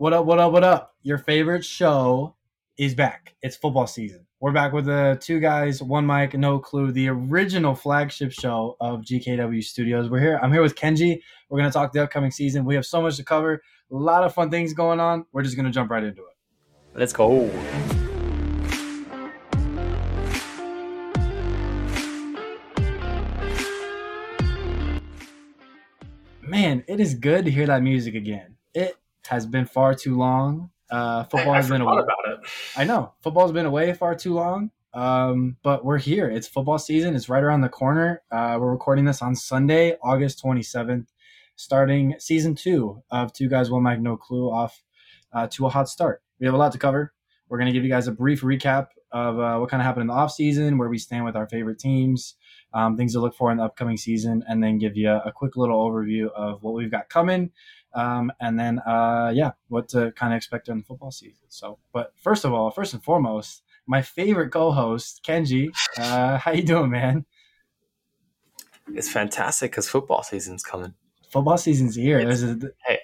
What up, what up, what up? Your favorite show is back. It's football season. We're back with the two guys, one mic, no clue, the original flagship show of GKW Studios. We're here. I'm here with Kenji. We're going to talk the upcoming season. We have so much to cover, a lot of fun things going on. We're just going to jump right into it. Let's go. Man, it is good to hear that music again. It has been far too long. Uh, football I, has I been away. about it. I know football's been away far too long. Um, but we're here. It's football season. It's right around the corner. Uh, we're recording this on Sunday, August 27th, starting season two of Two Guys, One Mic, No Clue off uh, to a hot start. We have a lot to cover. We're going to give you guys a brief recap of uh, what kind of happened in the offseason, where we stand with our favorite teams, um, things to look for in the upcoming season, and then give you a quick little overview of what we've got coming. Um, and then, uh, yeah, what to kind of expect during the football season. So, but first of all, first and foremost, my favorite co-host, Kenji. Uh, how you doing, man? It's fantastic because football season's coming. Football season's here. It's- This is Hey,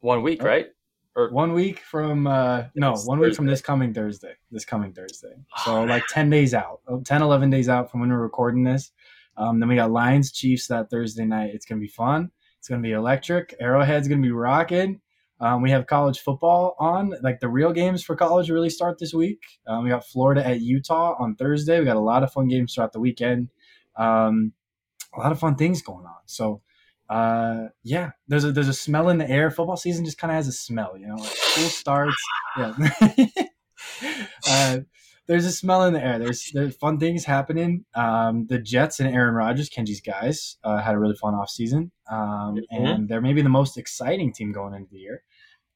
one week, Oh. right? Or one week from uh no one week from this coming thursday this coming thursday Oh, so man. like 10 days out oh, 10 11 days out from when we're recording this um then we got lions chiefs that thursday night it's gonna be fun it's gonna be electric. Arrowhead's gonna be rocking. Um, we have college football on. Like the real games for college really start this week. Um, we got florida at utah on thursday. We got a lot of fun games throughout the weekend. Um, a lot of fun things going on. So uh yeah there's a there's a smell in the air. Football season just kind of has a smell you know? Like school starts. Yeah. Uh there's a smell in the air. There's there's fun things happening. Um the jets and aaron rodgers kenji's guys uh, had a really fun off season um Mhm. and they're maybe the most exciting team going into the year.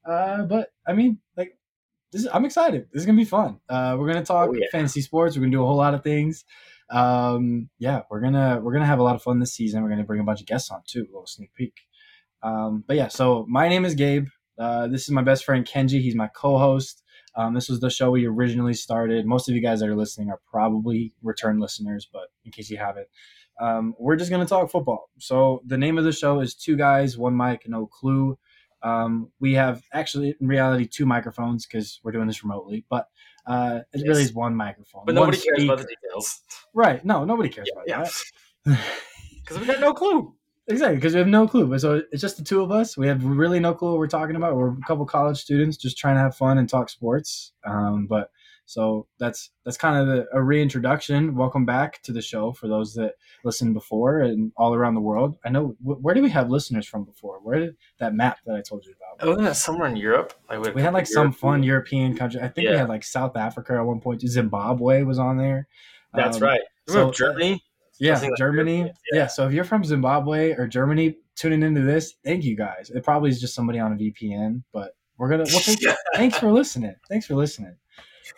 Uh but i mean like this is, i'm excited. This is gonna be fun. Uh we're gonna talk Oh, yeah. fantasy sports. We're gonna do a whole lot of things. Um yeah we're gonna we're gonna have a lot of fun this season. We're gonna bring a bunch of guests on too a little sneak peek. Um but yeah so my name is gabe. Uh this is my best friend kenji. He's my co-host um, this was the show we originally started most of you guys that are listening are probably return listeners but in case you haven't um, we're just gonna talk football so the name of the show is two guys one mic no clue um, we have actually in reality two microphones because we're doing this remotely but uh, it really is one microphone but nobody cares about the details Right. No, nobody cares Yeah, about yeah. that. because we got no clue. Exactly, because we have no clue. But So it's just the two of us. We have really no clue what we're talking about. We're a couple college students just trying to have fun and talk sports. Um, but so that's that's kind of the, a reintroduction. Welcome back to the show for those that listened before and all around the world. I know wh- where do we have listeners from before? Where did that map that I told you about? Wasn't that somewhere in Europe? Like We had like some fun European country. I think we had like South Africa at one point. Zimbabwe was on there. That's Um, right. Remember so- Germany? Yeah, Something like Germany. Yeah. yeah. So if you're from Zimbabwe or Germany tuning into this, thank you guys. It probably is just somebody on a VPN, but we're gonna. Well, thank, thanks for listening. Thanks for listening.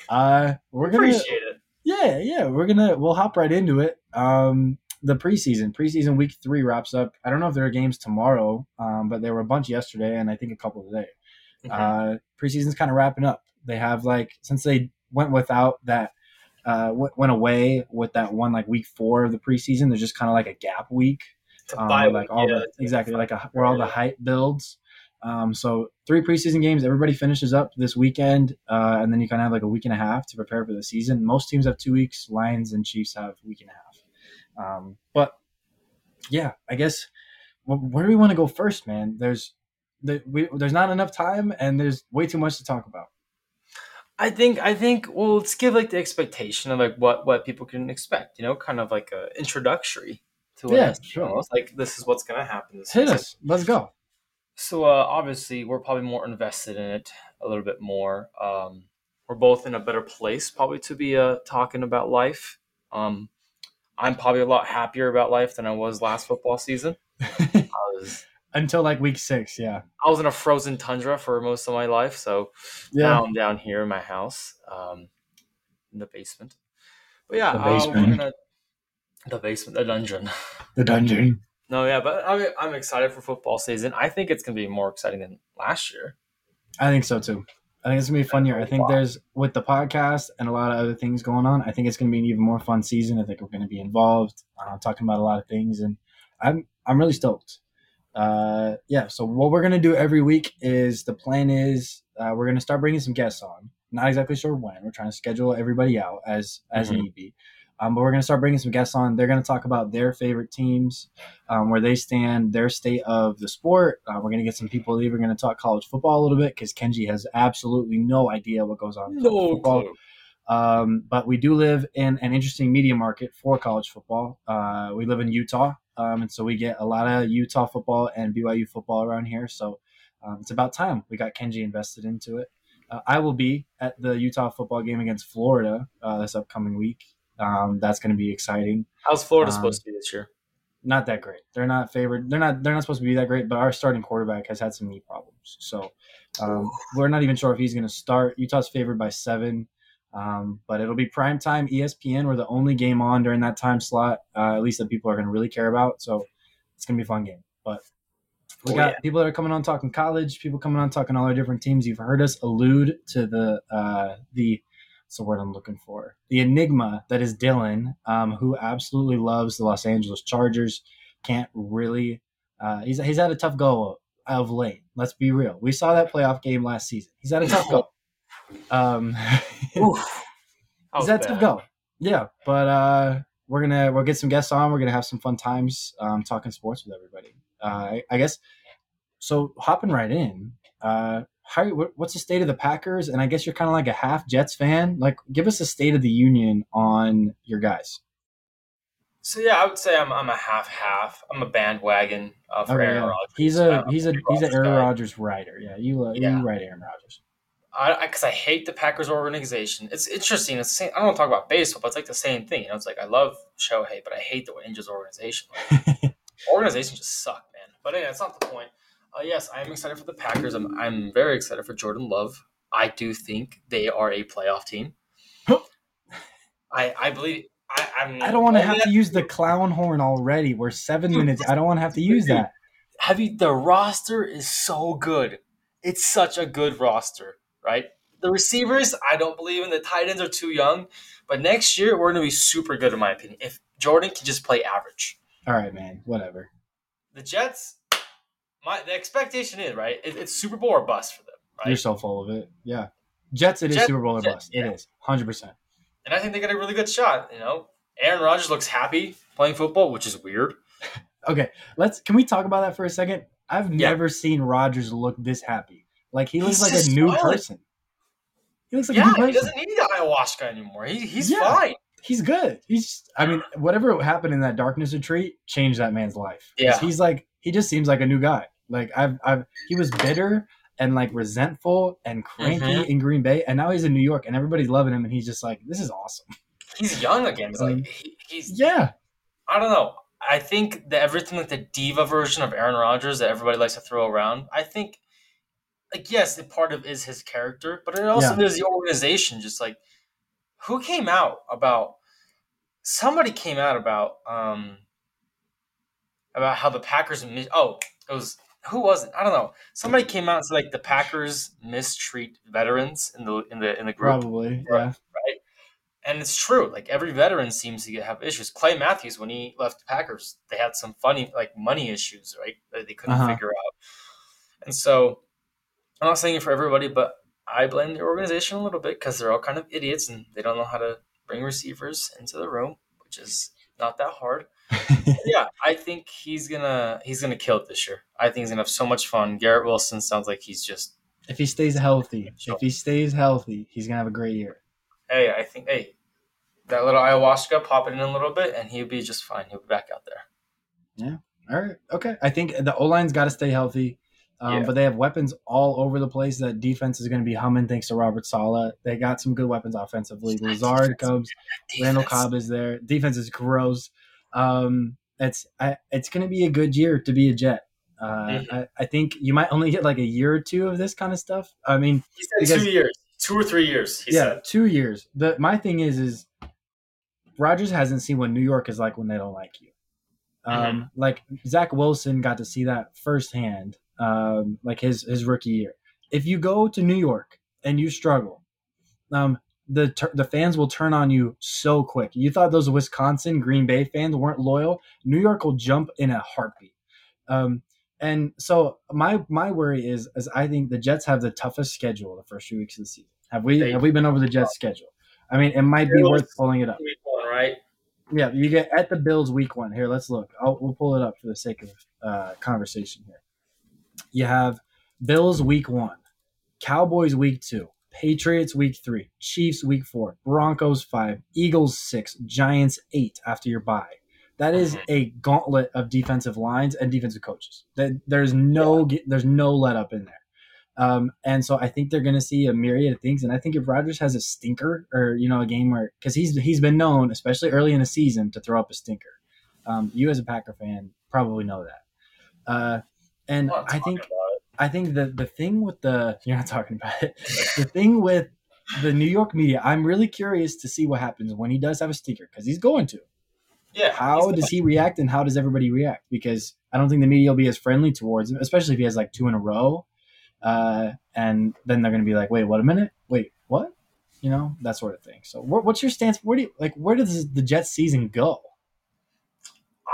Uh, we're gonna. Appreciate it. Yeah, yeah, we're gonna. We'll hop right into it. Um, the preseason, preseason week three wraps up. I don't know if there are games tomorrow, um, but there were a bunch yesterday, and I think a couple today Mhm. uh, preseason's kind of wrapping up. They have like since they went without that, uh, went away with that one like week four of the preseason. There's just kind of like a gap week, um, buy like all yeah. the exactly like a, where all the hype builds. Um, so three preseason games. Everybody finishes up this weekend, uh, and then you kind of have like a week and a half to prepare for the season. Most teams have two weeks. Lions and Chiefs have a week and a half. Um, but yeah, I guess wh- where do we want to go first, man? There's the, we, there's not enough time, and there's way too much to talk about. I think I think well, let's give like the expectation of like what what people can expect. You know, kind of like a introductory to Yeah, it. sure. Almost like this is what's gonna happen. This Hit us. Let's go. So uh, obviously, we're probably more invested in it a little bit more. Um, we're both in a better place, probably, to be uh, talking about life. Um, I'm probably a lot happier about life than I was last football season. I was Until like week six, yeah. I was in a frozen tundra for most of my life, so Yeah. now I'm down here in my house, um, in the basement. But yeah, The uh, basement. we're gonna the basement, the dungeon. The dungeon. No, yeah, but I'm, I'm excited for football season. I think it's gonna be more exciting than last year. I think so too. I think it's gonna be a fun year. I think there's with the podcast and a lot of other things going on. I think it's gonna be an even more fun season. I think we're gonna be involved, uh, talking about a lot of things, and I'm I'm really stoked. Uh, yeah. So what we're gonna do every week is the plan is uh, we're gonna start bringing some guests on. Not exactly sure when. We're trying to schedule everybody out as as Mhm. need be. Um, but we're gonna start bringing some guests on. They're gonna talk about their favorite teams, um, where they stand, their state of the sport. Uh, we're gonna get some people. Even gonna talk college football a little bit because Kenji has absolutely no idea what goes on. in college football. Um, but we do live in an interesting media market for college football. Uh, we live in Utah, um, and so we get a lot of Utah football and BYU football around here. So um, it's about time we got Kenji invested into it. Uh, I will be at the Utah football game against Florida uh, this upcoming week. Um, that's going to be exciting. How's Florida Um, supposed to be this year? Not that great. They're not favored. They're not. They're not supposed to be that great. But our starting quarterback has had some knee problems, so um, we're not even sure if he's going to start. Utah's favored by seven. Um, but it'll be prime time ESPN. We're the only game on during that time slot, uh, at least that people are going to really care about. So it's going to be a fun game. But we Oh, got yeah. people that are coming on talking college, people coming on talking all our different teams. You've heard us allude to the uh, the what's the word I'm looking for? The enigma that is Dylan, um, who absolutely loves the Los Angeles Chargers. Can't really. Uh, he's he's had a tough go of late. Let's be real. We saw that playoff game last season. He's had a tough go. Um, Oof. That Is was that to go? Yeah, but uh, we're gonna we'll get some guests on. We're gonna have some fun times um, talking sports with everybody. Uh, I, I guess so. Hopping right in. Uh, how what, what's the state of the Packers? And I guess you're kind of like a half Jets fan. Like, give us a state of the union on your guys. So yeah, I would say I'm I'm a half half. I'm a bandwagon uh, for Okay, Aaron yeah. Rodgers. He's a he's a he's a Rodgers Aaron guy. Rodgers writer. Yeah, you uh, Yeah. you write Aaron Rodgers. I because I, hate the Packers organization. It's interesting. It's the same, I don't want to talk about baseball, but it's like the same thing. You know, it's like I love Shohei, but I hate the Angels organization. Like, organizations just suck, man. But anyway, that's not the point. Uh, yes, I am excited for the Packers. I'm I'm very excited for Jordan Love. I do think they are a playoff team. I I believe. I I'm, I don't want to have to use the clown horn already. We're seven minutes. I don't want to have to use that. have you the roster is so good. It's such a good roster, right? The receivers, I don't believe in. The tight ends are too young. But next year we're gonna be super good in my opinion. If Jordan can just play average. All right, man. Whatever. The Jets, my the expectation is, right? It, it's Super Bowl or bust for them, right? You're so full of it. Yeah. Jets, it is Jets- Super Bowl or Jets, bust. yeah. It is. 100%. and I think they got a really good shot, you know. Aaron Rodgers looks happy playing football, which is weird. Okay, let's. Can we talk about that for a second? I've Yeah. never seen Rodgers look this happy. Like he looks He's like a new person. He looks like a yeah, new he doesn't need ayahuasca anymore. He, he's Yeah. fine. He's good. He's. I mean, whatever happened in that darkness retreat changed that man's life. Yeah. He's like. He just seems like a new guy. Like I've. I've. He was bitter and like resentful and cranky Mhm. in Green Bay, and now he's in New York, and everybody's loving him, and he's just like, this is awesome. He's young again. He's Um, like he, he's Yeah. I don't know. I think that everything like the diva version of Aaron Rodgers that everybody likes to throw around. I think, like, yes, part of is his character, but it also Yeah. is the organization. Just like who came out about somebody came out about um about how the Packers. Oh, it was who was it? I don't know. Somebody came out and said like the Packers mistreat veterans in the in the in the group Probably. yeah Right. And it's true. Like every veteran seems to get, have issues. Clay Matthews, when he left the Packers, they had some funny like money issues, right? That they couldn't Uh-huh. figure out. And so, I'm not saying it for everybody, but I blame the organization a little bit because they're all kind of idiots and they don't know how to bring receivers into the room, which is not that hard. yeah, I think he's gonna he's gonna kill it this year. I think he's gonna have so much fun. Garrett Wilson sounds like he's just if he stays healthy, if he stays healthy, he's gonna have a great year. hey, I think hey, that little ayahuasca, pop it in a little bit, and he'll be just fine. He'll be back out there. Yeah. All right. Okay. I think the O line's got to stay healthy, um, Yeah. but they have weapons all over the place. That defense is going to be humming thanks to Robert Saleh. They got some good weapons offensively. Lazard comes, Randall Cobb is there. Defense is gross. Um, it's I, it's going to be a good year to be a Jet. Uh, Mhm. I, I think you might only get like a year or two of this kind of stuff. I mean, He said because- two years, two or three years. He yeah, said. two years. The my thing is is Rodgers hasn't seen what New York is like when they don't like you. Um, Mm-hmm. Like Zach Wilson got to see that firsthand, um, like his his rookie year. If you go to New York and you struggle, um, the tur- the fans will turn on you so quick. You thought those Wisconsin Green Bay fans weren't loyal? New York will jump in a heartbeat. Um, and so my my worry is is I think the Jets have the toughest schedule the first few weeks of the season. Have we have we been over the Jets schedule? I mean, it might be worth pulling it up. Week one, right? Yeah, you get at the Bills week one. Here, let's look. I'll, we'll pull it up for the sake of uh, conversation here. You have Bills week one, Cowboys week two, Patriots week three, Chiefs week four, Broncos five, Eagles six, Giants eight after your bye. That is a gauntlet of defensive lines and defensive coaches. That there's no there's no let up in there. Um, and so I think they're going to see a myriad of things. And I think if Rodgers has a stinker or you know a game where because he's he's been known, especially early in the season, to throw up a stinker. Um, you as a Packer fan probably know that. Uh, and I think. I think the the thing with the you're not talking about it. The thing with the New York media, I'm really curious to see what happens when he does have a stinker because he's going to. yeah. How does he react and how does everybody react? Because I don't think the media will be as friendly towards him, especially if he has like two in a row. Uh, and then they're going to be like, wait, what a minute? Wait, what? You know, that sort of thing. So, what, what's your stance? Where do you like? Where does the Jets season go?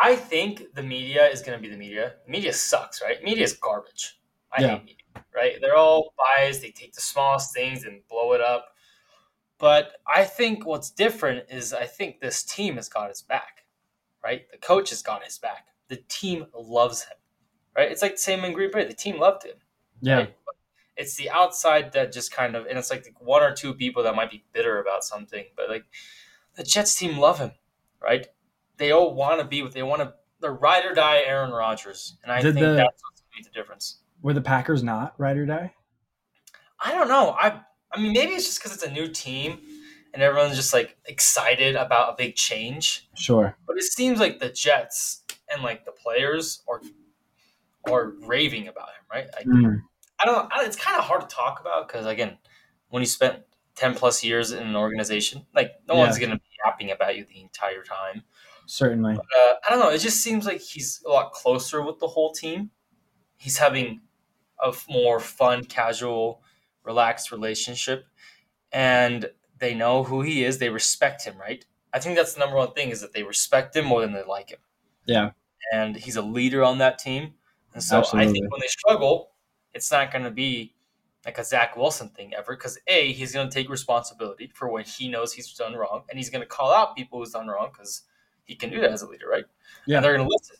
I think the media is going to be the media. Media sucks, right? Media is garbage. I Yeah. hate media, right? They're all biased. They take the smallest things and blow it up. But I think what's different is I think this team has got his back, right? The coach has got his back. The team loves him, right? It's like the same in Green Bay. The team loved him. Yeah, right? It's the outside that just kind of, and it's like one or two people that might be bitter about something, but like the Jets team love him, right? They all want to be with, they want to, they're ride or die Aaron Rodgers. And I Did think the- that's what's made the difference. were the Packers not ride or die? I don't know. I, I mean, maybe it's just because it's a new team and everyone's just like excited about a big change. Sure. But it seems like the Jets and like the players are, are raving about him, right? Like, Mm. I don't. I, it's kind of hard to talk about because again, when you spent ten plus years in an organization, like no one's gonna be yapping about you the entire time. Certainly. Uh, I don't know. It just seems like he's a lot closer with the whole team. He's having a more fun, casual, relaxed relationship, and they know who he is. They respect him, right? I think that's the number one thing is that they respect him more than they like him. Yeah. and he's a leader on that team. And so I think when they struggle, it's not going to be like a Zach Wilson thing ever because A, he's going to take responsibility for when he knows he's done wrong, and he's going to call out people who's done wrong because he can do that as a leader, right? Yeah. And they're going to listen.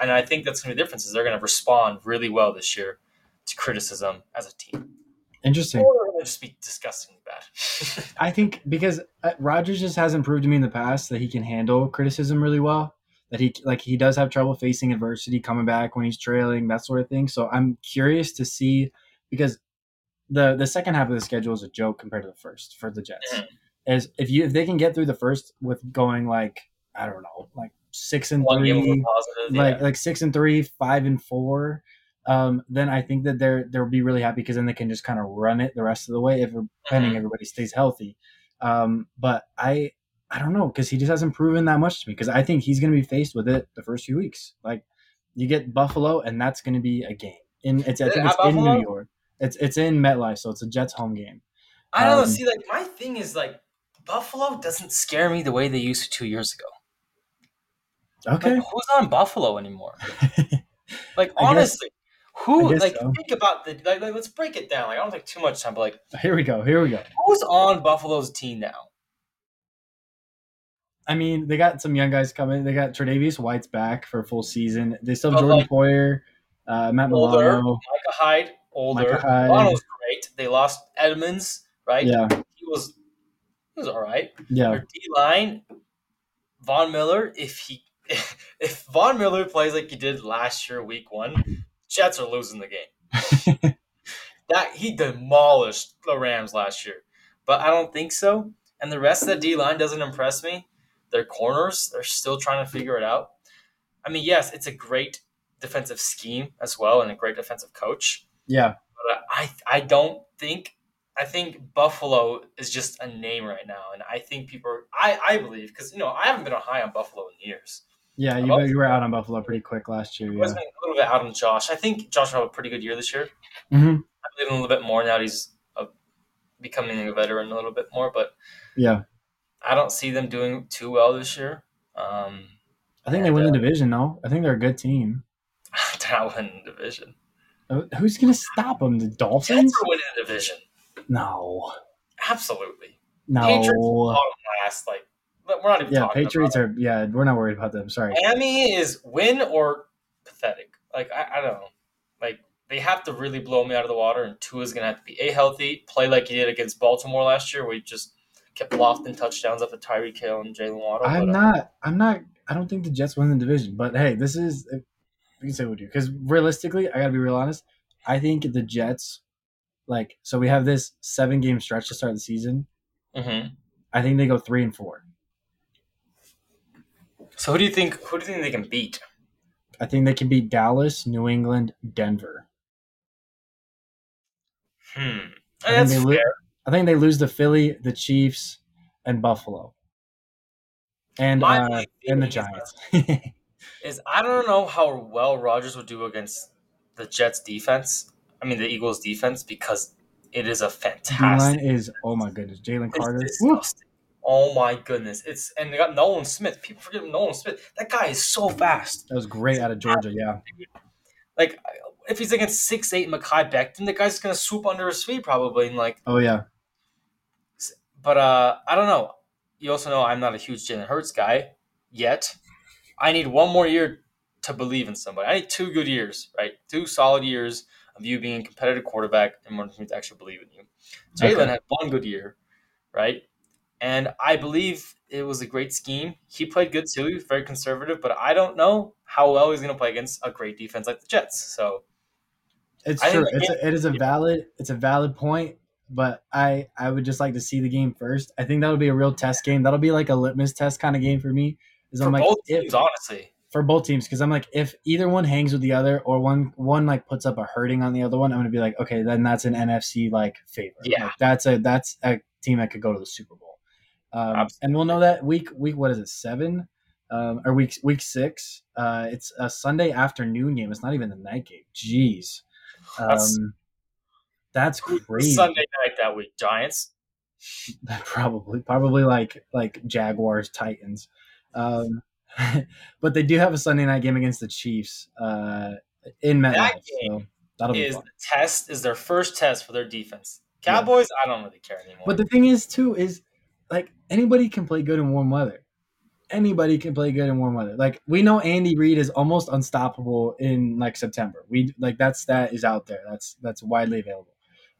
And I think that's going to be the difference is they're going to respond really well this year to criticism as a team. Interesting. Or they're going to just be disgustingly bad. I think because uh, Rodgers just hasn't proved to me in the past that he can handle criticism really well. That he like he does have trouble facing adversity, coming back when he's trailing, that sort of thing. So I'm curious to see because the the second half of the schedule is a joke compared to the first for the Jets. Mhm. Is if you if they can get through the first with going like I don't know like six and One three, like yeah. like six and three, five and four, um, then I think that they're they'll be really happy because then they can just kind of run it the rest of the way if pending Mhm. everybody stays healthy. Um, but I I don't know because he just hasn't proven that much to me because I think he's going to be faced with it the first few weeks. Like you get Buffalo and that's going to be a game. In it's I think it's in New York. It's it's in MetLife, so it's a Jets home game. I don't know. um, See, like my thing is like Buffalo doesn't scare me the way they used to two years ago. Okay. Like, who's on Buffalo anymore? Like I guess- honestly, who like so. think about the like, like let's break it down. Like I don't take too much time, but like Here we go. Here we go. who's on Buffalo's team now? I mean, they got some young guys coming. They got Tre'Davious White's back for a full season. They still have But, Jordan like, Poyer, uh, Matt Older. Milano. Micah Hyde, older. Micah Hyde. Milano's great. They lost Edmunds, right? Yeah, He was he was all right. yeah, Their D line, Von Miller, if he if Von Miller plays like he did last year, week one, Jets are losing the game. that he demolished the Rams last year, but I don't think so. And the rest of the D line doesn't impress me. Their corners, they're still trying to figure it out. I mean, yes, it's a great defensive scheme as well, and a great defensive coach. yeah. But I, I don't think. I think Buffalo is just a name right now, and I think people. Are, I, I believe because you know I haven't been high on Buffalo in years. Yeah, you, you were out on Buffalo pretty quick last year. I was a little bit out on Josh. I think Josh will have a pretty good year this year. hmm I believe him a little bit more now. that He's uh, becoming a veteran a little bit more, but Yeah. I don't see them doing too well this year. Um, I think they And, win the uh, division, though. I think they're a good team. They're not winning the division. Uh, Who's gonna stop them? The Dolphins? are winning the division. No, Absolutely. Patriots no. bottom last. Like we're not even Yeah, Patriots are. Yeah, we're not worried about them. Sorry. Miami is win or pathetic. Like I, I don't know. Like they have to really blow me out of the water, and Tua's gonna have to be a healthy, play like he did against Baltimore last year, where he just kept lofting touchdowns up at Tyreek Hill and Jaylen Waddle. I'm but, uh, not. I'm not. I don't think the Jets win the division. But hey, this is. You can say what we do because realistically, I gotta be real honest. I think the Jets, like, so we have this seven game stretch to start the season. mhm. I think they go three and four. So who do you think? Who do you think they can beat? I think they can beat Dallas, New England, Denver. Hmm. I think That's they lo- fair. I think they lose to Philly, the Chiefs, and Buffalo, and uh, and the Giants. Is I don't know how well Rodgers would do against the Jets defense. I mean the Eagles defense because it is a fantastic. is oh my goodness, Jalen Carter. Disgusting. Oh my goodness! It's and they got Nolan Smith. People forget Nolan Smith. That guy is so fast. That was great out of Georgia. Yeah, Like if he's against six eight Mekhi Becton, the guy's gonna swoop under his feet probably. And like, oh yeah. but uh, I don't know. You also know I'm not a huge Jalen Hurts guy yet. I need one more year to believe in somebody. I need two good years, right? Two solid years of you being a competitive quarterback and wanting me to actually believe in you. Jalen Okay. had one good year, right? And I believe it was a great scheme. He played good too. He was very conservative, but I don't know how well he's going to play against a great defense like the Jets. So It's I true. It's a, it is a valid it's a valid point, but I I would just like to see the game first. I think that'll be a real test game. That'll be like a litmus test kind of game for me. Is for I'm like both if- honestly, for both teams because I'm like if either one hangs with the other or one one like puts up a hurting on the other one, I'm gonna be like okay then that's an NFC like favor. Yeah. Like, that's a that's a team that could go to the Super Bowl. Um, and we'll know that week week what is it seven um, or week week six. Uh, it's a Sunday afternoon game. It's not even the night game. Jeez. That's- Um, that's crazy. Sunday night that week, Giants. probably probably like like Jaguars Titans. Um, but they do have a Sunday night game against the Chiefs uh, in MetLife. That So that'll Is the test is their first test for their defense. Cowboys, I don't really care anymore. But the thing is too is like anybody can play good in warm weather. Anybody can play good in warm weather. Like we know Andy Reid is almost unstoppable in like September. We like that stat is out there. That's that's widely available.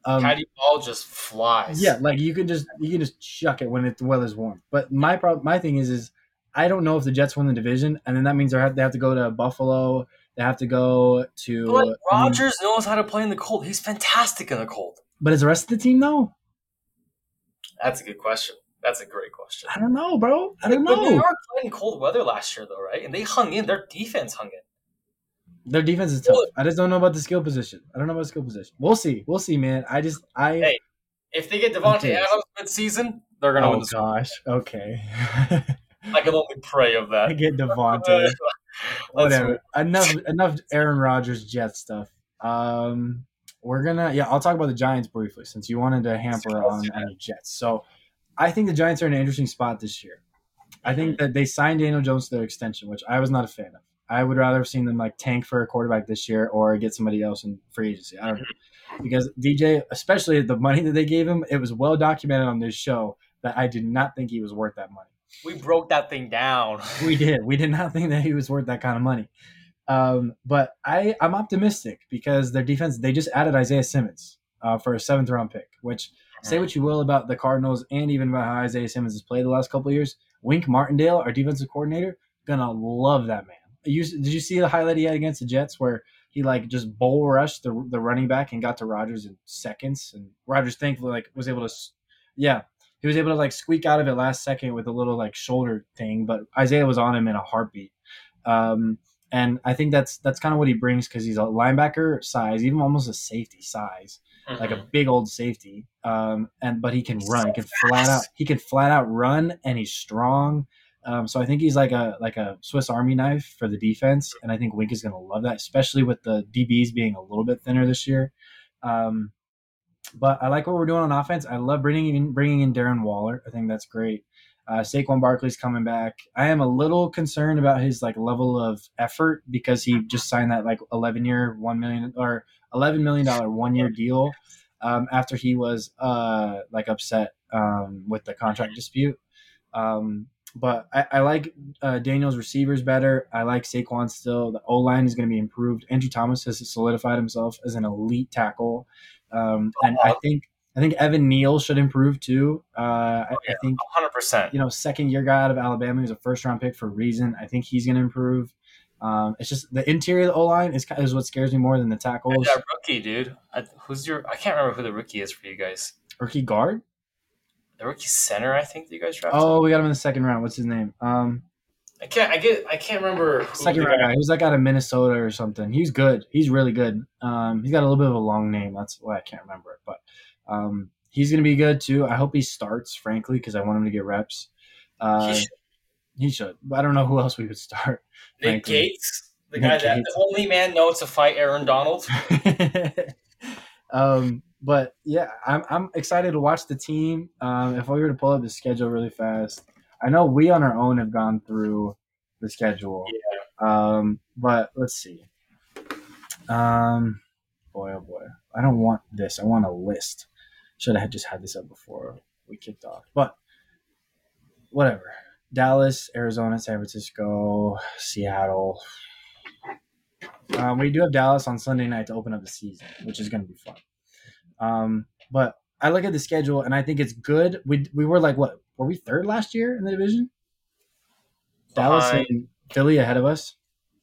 Um, Patty Ball just flies. Yeah, like you can just you can just chuck it when it, the weather's warm. But my problem, my thing is, is I don't know if the Jets win the division, and then that means they have, they have to go to Buffalo. They have to go to. But I mean, Rodgers knows how to play in the cold. He's fantastic in the cold. but is the rest of the team though? That's a good question. That's a great question. I don't know, bro. I don't But New know. York played in cold weather last year, though, right? And they hung in. Their defense hung in. Their defense is tough. I just don't know about the skill position. I don't know about skill position. We'll see. We'll see, man. I just I. Hey, If they get Davante. Adams mid-season, they're gonna win oh the Super Bowl. gosh. Okay. I can only pray of that. I get Davante. whatever. Enough enough Aaron Rodgers Jet stuff. Um we're gonna yeah, I'll talk about the Giants briefly since you wanted to hamper on the Jets. So I think the Giants are in an interesting spot this year. I think that they signed Daniel Jones to their extension, which I was not a fan of. I would rather have seen them like tank for a quarterback this year or get somebody else in free agency. I don't know. Because DJ, especially the money that they gave him, it was well documented on this show that I did not think he was worth that money. We broke that thing down. We did. We did not think that he was worth that kind of money. Um, but I, I'm optimistic because their defense, they just added Isaiah Simmons uh, for a seventh round pick, which say what you will about the Cardinals and even about how Isaiah Simmons has played the last couple of years. Wink Martindale, our defensive coordinator, gonna love that man. You, did you see the highlight he had against the Jets where he like just bull rushed the, the running back and got to Rodgers in seconds, and Rodgers thankfully like was able to, yeah, he was able to like squeak out of it last second with a little like shoulder thing, but Isaiah was on him in a heartbeat. Um, and I think that's that's kind of what he brings because he's a linebacker size, even almost a safety size, like a big old safety. Um, and but he can He's run. so he can flat out. He can flat out run, and he's strong. Um, so I think he's like a like a Swiss Army knife for the defense, and I think Wink is going to love that, especially with the DBs being a little bit thinner this year. Um, but I like what we're doing on offense. I love bringing in bringing in Darren Waller. I think that's great. Uh, Saquon Barkley's coming back. I am a little concerned about his like level of effort because he just signed that like 11 year, one million or 11 million dollar one year deal um, after he was uh, like upset um, with the contract dispute. Um, but I, I like uh, Daniel's receivers better. I like Saquon still. The O line is going to be improved. Andrew Thomas has solidified himself as an elite tackle, um, and I think I think Evan Neal should improve too. Uh, I, Oh, yeah, I think 100%. you know second year guy out of Alabama. He was a first round pick for a reason. I think he's going to improve. Um, it's just the interior of the O line is, is what scares me more than the tackles. that rookie, dude. I, who's your? I can't remember who the rookie is for you guys. Rookie guard. The rookie center, I think that you guys drafted. Oh, we got him in the second round. What's his name? Um, I can't. I get. I can't remember. Second round guy- guy. He was like out of Minnesota or something. He's good. He's really good. Um, he's got a little bit of a long name. That's why I can't remember it. But um, he's gonna be good too. I hope he starts, frankly, because I want him to get reps. Uh, He he, should- should. I don't know who else we would start. Nick frankly. Gates, the Nick guy that Gates. the only man known to fight Aaron Donald. um, but yeah, I'm I'm excited to watch the team. Um, if we were to pull up the schedule really fast, I know we on our own have gone through the schedule. Yeah. Um, but let's see. Um, boy, oh boy, I don't want this. I want a list. Should have just had this up before we kicked off. But whatever. Dallas, Arizona, San Francisco, Seattle. Um, we do have Dallas on Sunday night to open up the season, which is going to be fun. Um, but I look at the schedule and I think it's good. We we were like what were we third last year in the division? Dallas and Philly ahead of us.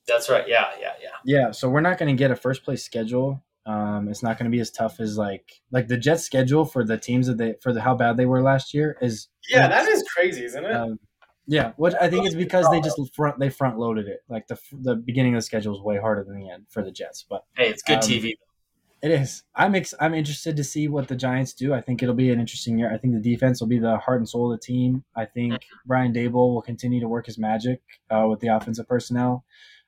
That's right. Yeah, yeah, yeah. Yeah, so we're not going to get a first place schedule. Um, it's not going to be as tough as like like the Jets schedule for the teams that they for the how bad they were last year is Yeah, that is crazy, isn't it? um, yeah, what I think it's because they just front they front loaded it. Like the the beginning of the schedule is way harder than the end for the Jets, but hey, it's good um, TV. it is. I'm ex- I'm interested to see what the Giants do. I think it'll be an interesting year. I think the defense will be the heart and soul of the team. I think Brian Daboll will continue to work his magic uh, with the offensive personnel.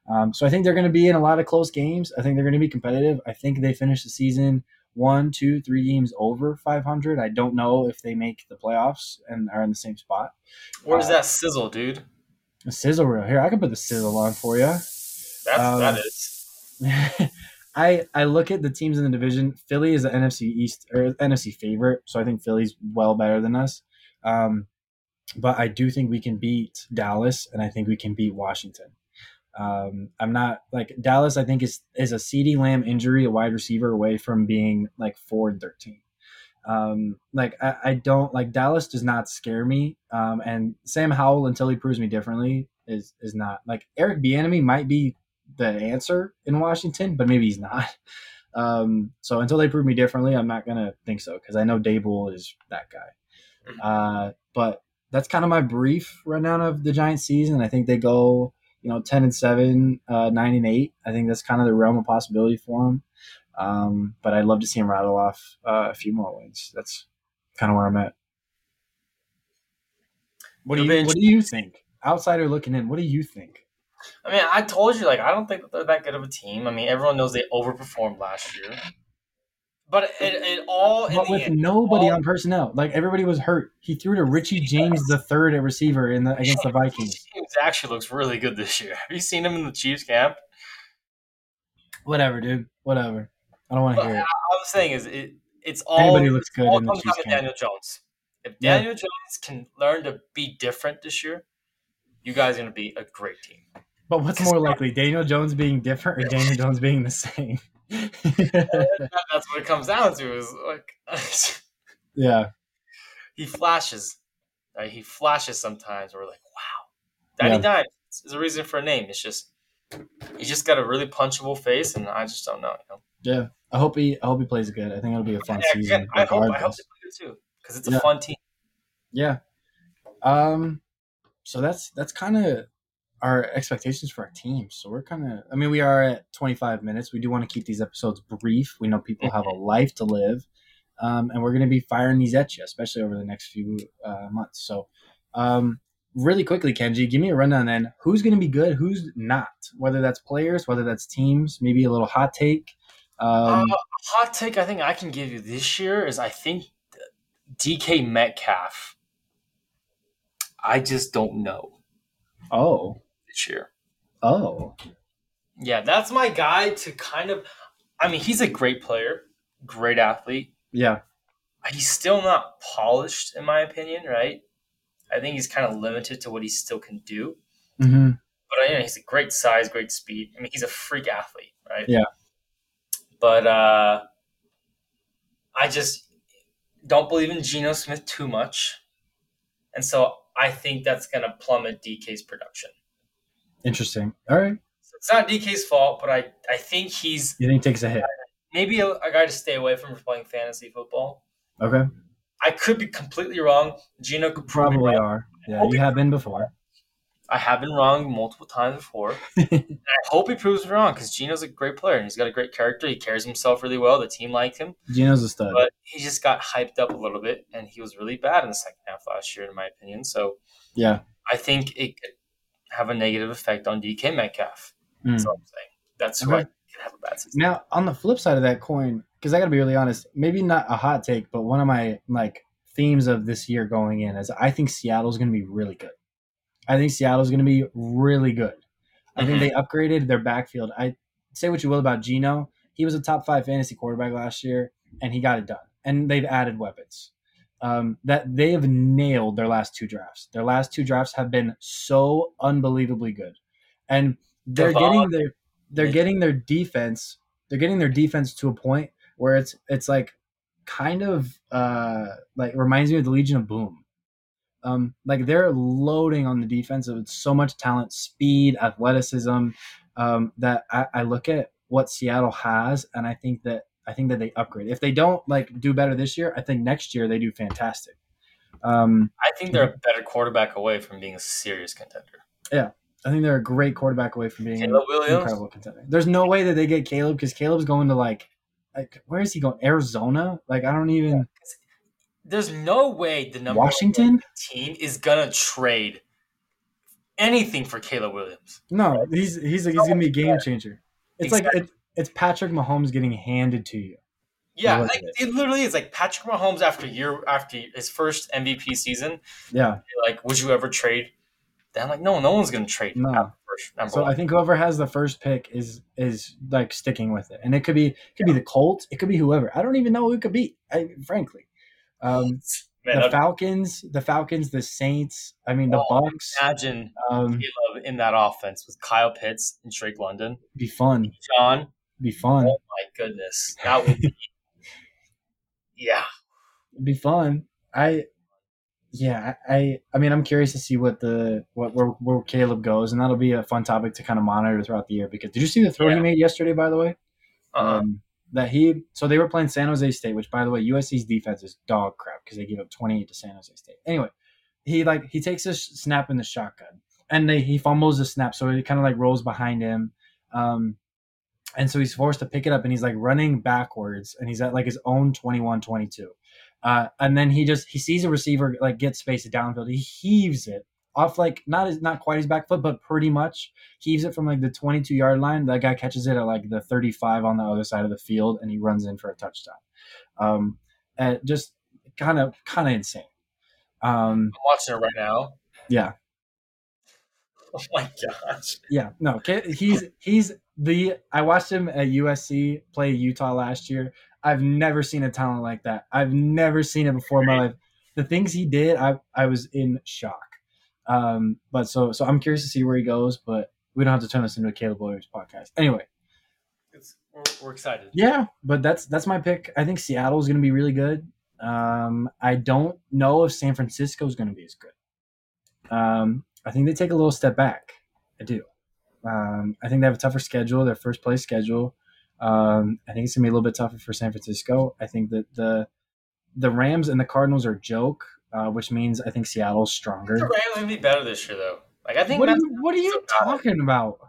Um, so I think they're going to be in a lot of close games. I think they're going to be competitive. I think they finish the season one, two, three games over 500. I don't know if they make the playoffs and are in the same spot. Where's uh, that sizzle, dude? The sizzle reel here. I can put the sizzle on for you. That's um, that is. I I look at the teams in the division. Philly is the NFC East or NFC favorite, so I think Philly's well better than us. Um, but I do think we can beat Dallas, and I think we can beat Washington. Um, I'm not like Dallas. I think is is a CeeDee Lamb injury, a wide receiver away from being like four and thirteen. Um, like I, I don't like Dallas does not scare me. Um, and Sam Howell until he proves me differently is is not like Eric Bieniemy might be the answer in Washington, but maybe he's not. Um, so until they prove me differently, I'm not gonna think so because I know Daboll is that guy. Uh, but that's kind of my brief rundown of the Giants season. I think they go, you know, ten and seven, uh, nine and eight. I think that's kind of the realm of possibility for them. Um, but I'd love to see him rattle off uh, a few more wins. That's kind of where I'm at. What do you be What do you think? Outsider looking in, what do you think? I mean, I told you, like, I don't think that they're that good of a team. I mean, everyone knows they overperformed last year. But it, it all in But the with end, nobody all- on personnel, like everybody was hurt. He threw to Richie James the third at receiver in the against the Vikings. James actually looks really good this year. Have you seen him in the Chiefs camp? Whatever, dude. Whatever. I don't want to hear it. all I'm saying is, it it's all Anybody looks good all in the Chiefs camp. Daniel Jones. If Yeah. Daniel Jones can learn to be different this year, you guys are going to be a great team. But what's more likely, Daniel Jones being different or Daniel Jones being the same? That- That's what it comes down to. Is like yeah, he flashes. Right? He flashes sometimes. We're like, wow, Danny Yeah. Dimes is a reason for a name. It's just he just got a really punchable face, and I just don't know. You know? yeah. I hope he. I hope he plays good. I think it'll be a fun Yeah, season. I hope I hope they play good too because it's a fun team. Yeah. Um. So that's that's kind of our expectations for our team. So we're kind of. I mean, we are at 25 minutes. We do want to keep these episodes brief. We know people have a life to live, um, and we're going to be firing these at you, especially over the next few uh, months. So, um, really quickly, Kenji, give me a rundown. Then, who's going to be good? Who's not? Whether that's players, whether that's teams, maybe a little hot take. Um, uh, hot take I think I can give you this year is I think DK Metcalf. I just don't know Oh, this year. oh, Yeah, that's my guy to kind of. I mean, he's a great player, great athlete. yeah, He's still not polished, in my opinion, right? I think he's kind of limited to what he still can do. hmm But you know, he's a great size, great speed. I mean, he's a freak athlete, right? Yeah. But uh, I just don't believe in Geno Smith too much, and so I think that's going to plummet DK's production. Interesting. All right, it's not DK's fault, but I I think he's you think he takes a hit? maybe a, a guy to stay away from playing fantasy football. Okay, I could be completely wrong. Geno could probably wrong. are. Yeah, you have been before. I have been wrong multiple times before. And I hope he proves me wrong because Geno's a great player and he's got a great character. He carries himself really well. The team liked him, Geno's a stud. but he just got hyped up a little bit and he was really bad in the second half last year, in my opinion. So yeah, I think it could have a negative effect on DK Metcalf. Mm. That's what I'm saying. That's who I Okay. think have a bad season. Now, on the flip side of that coin, because I got to be really honest, maybe not a hot take, but one of my like themes of this year going in is I think Seattle's going to be really good. I think Seattle's going to be really good. I think Mhm. they upgraded their backfield. I say what you will about Geno, he was a top five fantasy quarterback last year, and he got it done. And they've added weapons. Um, that they have nailed their last two drafts. Their last two drafts have been so unbelievably good, and they're Devon. getting their they're getting their defense. They're getting their defense to a point where it's it's like kind of uh like reminds me of the Legion of Boom. Um, like they're loading on the defense with so much talent, speed, athleticism. Um, that I, I look at what Seattle has, and I think that I think that they upgrade. If they don't like do better this year, I think next year they do fantastic. Um, I think they're a better quarterback away from being a serious contender. Yeah, I think they're a great quarterback away from being an Caleb Williams? incredible contender. There's no way that they get Caleb because Caleb's going to like, like where is he going? Arizona? Like I don't even There's no way the number one Washington. team is gonna trade anything for Caleb Williams. No, he's he's he's gonna be a game changer. It's Exactly. like it's Patrick Mahomes getting handed to you. Yeah, like, at it literally is like Patrick Mahomes after year after his first MVP season. Yeah. Like, would you ever trade? Then like, no, no one's gonna trade. No. first So one. I think whoever has the first pick is is like sticking with it, and it could be it could be the Colts, it could be whoever. I don't even know who it could be. I, frankly, um, Man, the I'd Falcons, the Falcons, the Saints. I mean the Oh, Bucs. imagine Um, Caleb in that offense with Kyle Pitts and Drake London, be fun, John. Be fun, Oh my goodness, that would be. yeah, be fun. I, yeah, I, I mean, I'm curious to see what the what where, where Caleb goes, and that'll be a fun topic to kind of monitor throughout the year. Because did you see the throw he made yesterday? By the way, uh-huh. um, that he so they were playing San Jose State, which by the way, USC's defense is dog crap because they gave up 28 to San Jose State. Anyway, he like he takes a snap in the shotgun and they he fumbles the snap, so it kind of like rolls behind him. Um, and so he's forced to pick it up and he's like running backwards and he's at like his own 21 22 uh, and then he just he sees a receiver like get space downfield. He heaves it off like not as not quite his back foot but pretty much heaves it from like the 22 yard line. That guy catches it at like the 35 on the other side of the field and he runs in for a touchdown. Um and just kind of kind of insane. Um I'm watching it right now. yeah Oh my gosh. Yeah, no, he's he's the. I watched him at USC play Utah last year. I've never seen a talent like that. I've never seen it before in my life. The things he did, I I was in shock. Um, but so so I'm curious to see where he goes. But we don't have to turn this into a Caleb Williams podcast. Anyway, It's, we're, we're excited. yeah, but that's that's my pick. I think Seattle is going to be really good. Um, I don't know if San Francisco is going to be as good. Um, I think they take a little step back. I do. Um, I think they have a tougher schedule. Their first place schedule. Um, I think it's gonna be a little bit tougher for San Francisco. I think that the the Rams and the Cardinals are joke, uh, which means I think Seattle's stronger. The. Rams gonna be better this year, though. Like I think, What are you, what are you still got it. talking about?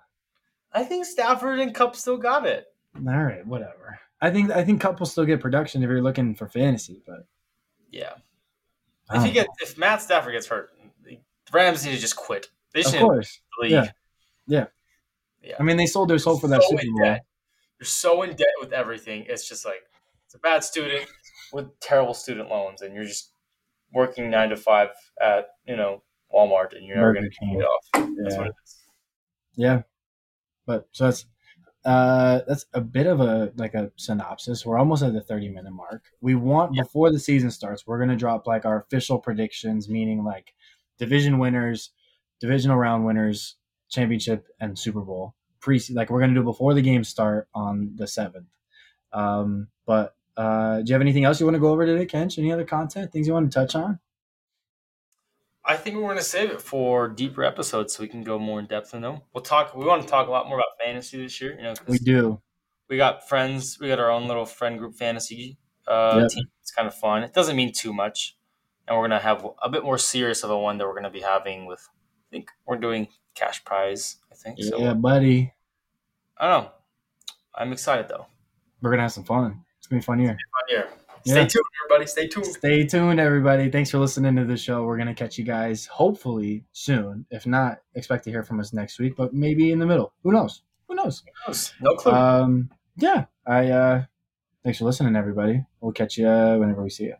I think Stafford and Kupp still got it. All right, whatever. I think I think Kupp will still get production if you're looking for fantasy, but Yeah. If he gets, if Matt Stafford gets hurt, the Rams need to just quit. They should of course. leave. Yeah. Yeah. Yeah. I mean, they sold their soul for that So Super Bowl. You're so in debt with everything. It's just like it's a bad student with terrible student loans, and you're just working nine to five at you know Walmart and you're never going to get it off. That's Yeah. what it is. Yeah, but so that's uh that's a bit of a like a synopsis. We're almost at the thirty minute mark. We want Yeah. before the season starts, we're gonna drop like our official predictions, meaning like division winners, divisional round winners, championship, and Super Bowl. Pre like we're gonna do before the games start on the seventh. Um, but uh, do you have anything else you want to go over today, Kench? Any other content, things you want to touch on? I think we're going to save it for deeper episodes so we can go more in depth in them. We'll talk. We want to talk a lot more about fantasy this year. You know, We do. we got friends. We got our own little friend group fantasy uh, Yep. team. It's kind of fun. It doesn't mean too much, and we're gonna have a bit more serious of a one that we're gonna be having with. I think we're doing cash prize. I think so. Yeah, buddy. I don't know. I'm excited though. We're gonna have some fun. It's gonna be fun year. Fun year. Yeah. Stay tuned, everybody. Stay tuned. Stay tuned, everybody. Thanks for listening to the show. We're gonna catch you guys hopefully soon. If not, expect to hear from us next week, but maybe in the middle. Who knows? Who knows? No clue. Um, yeah. I uh, thanks for listening, everybody. We'll catch you whenever we see you.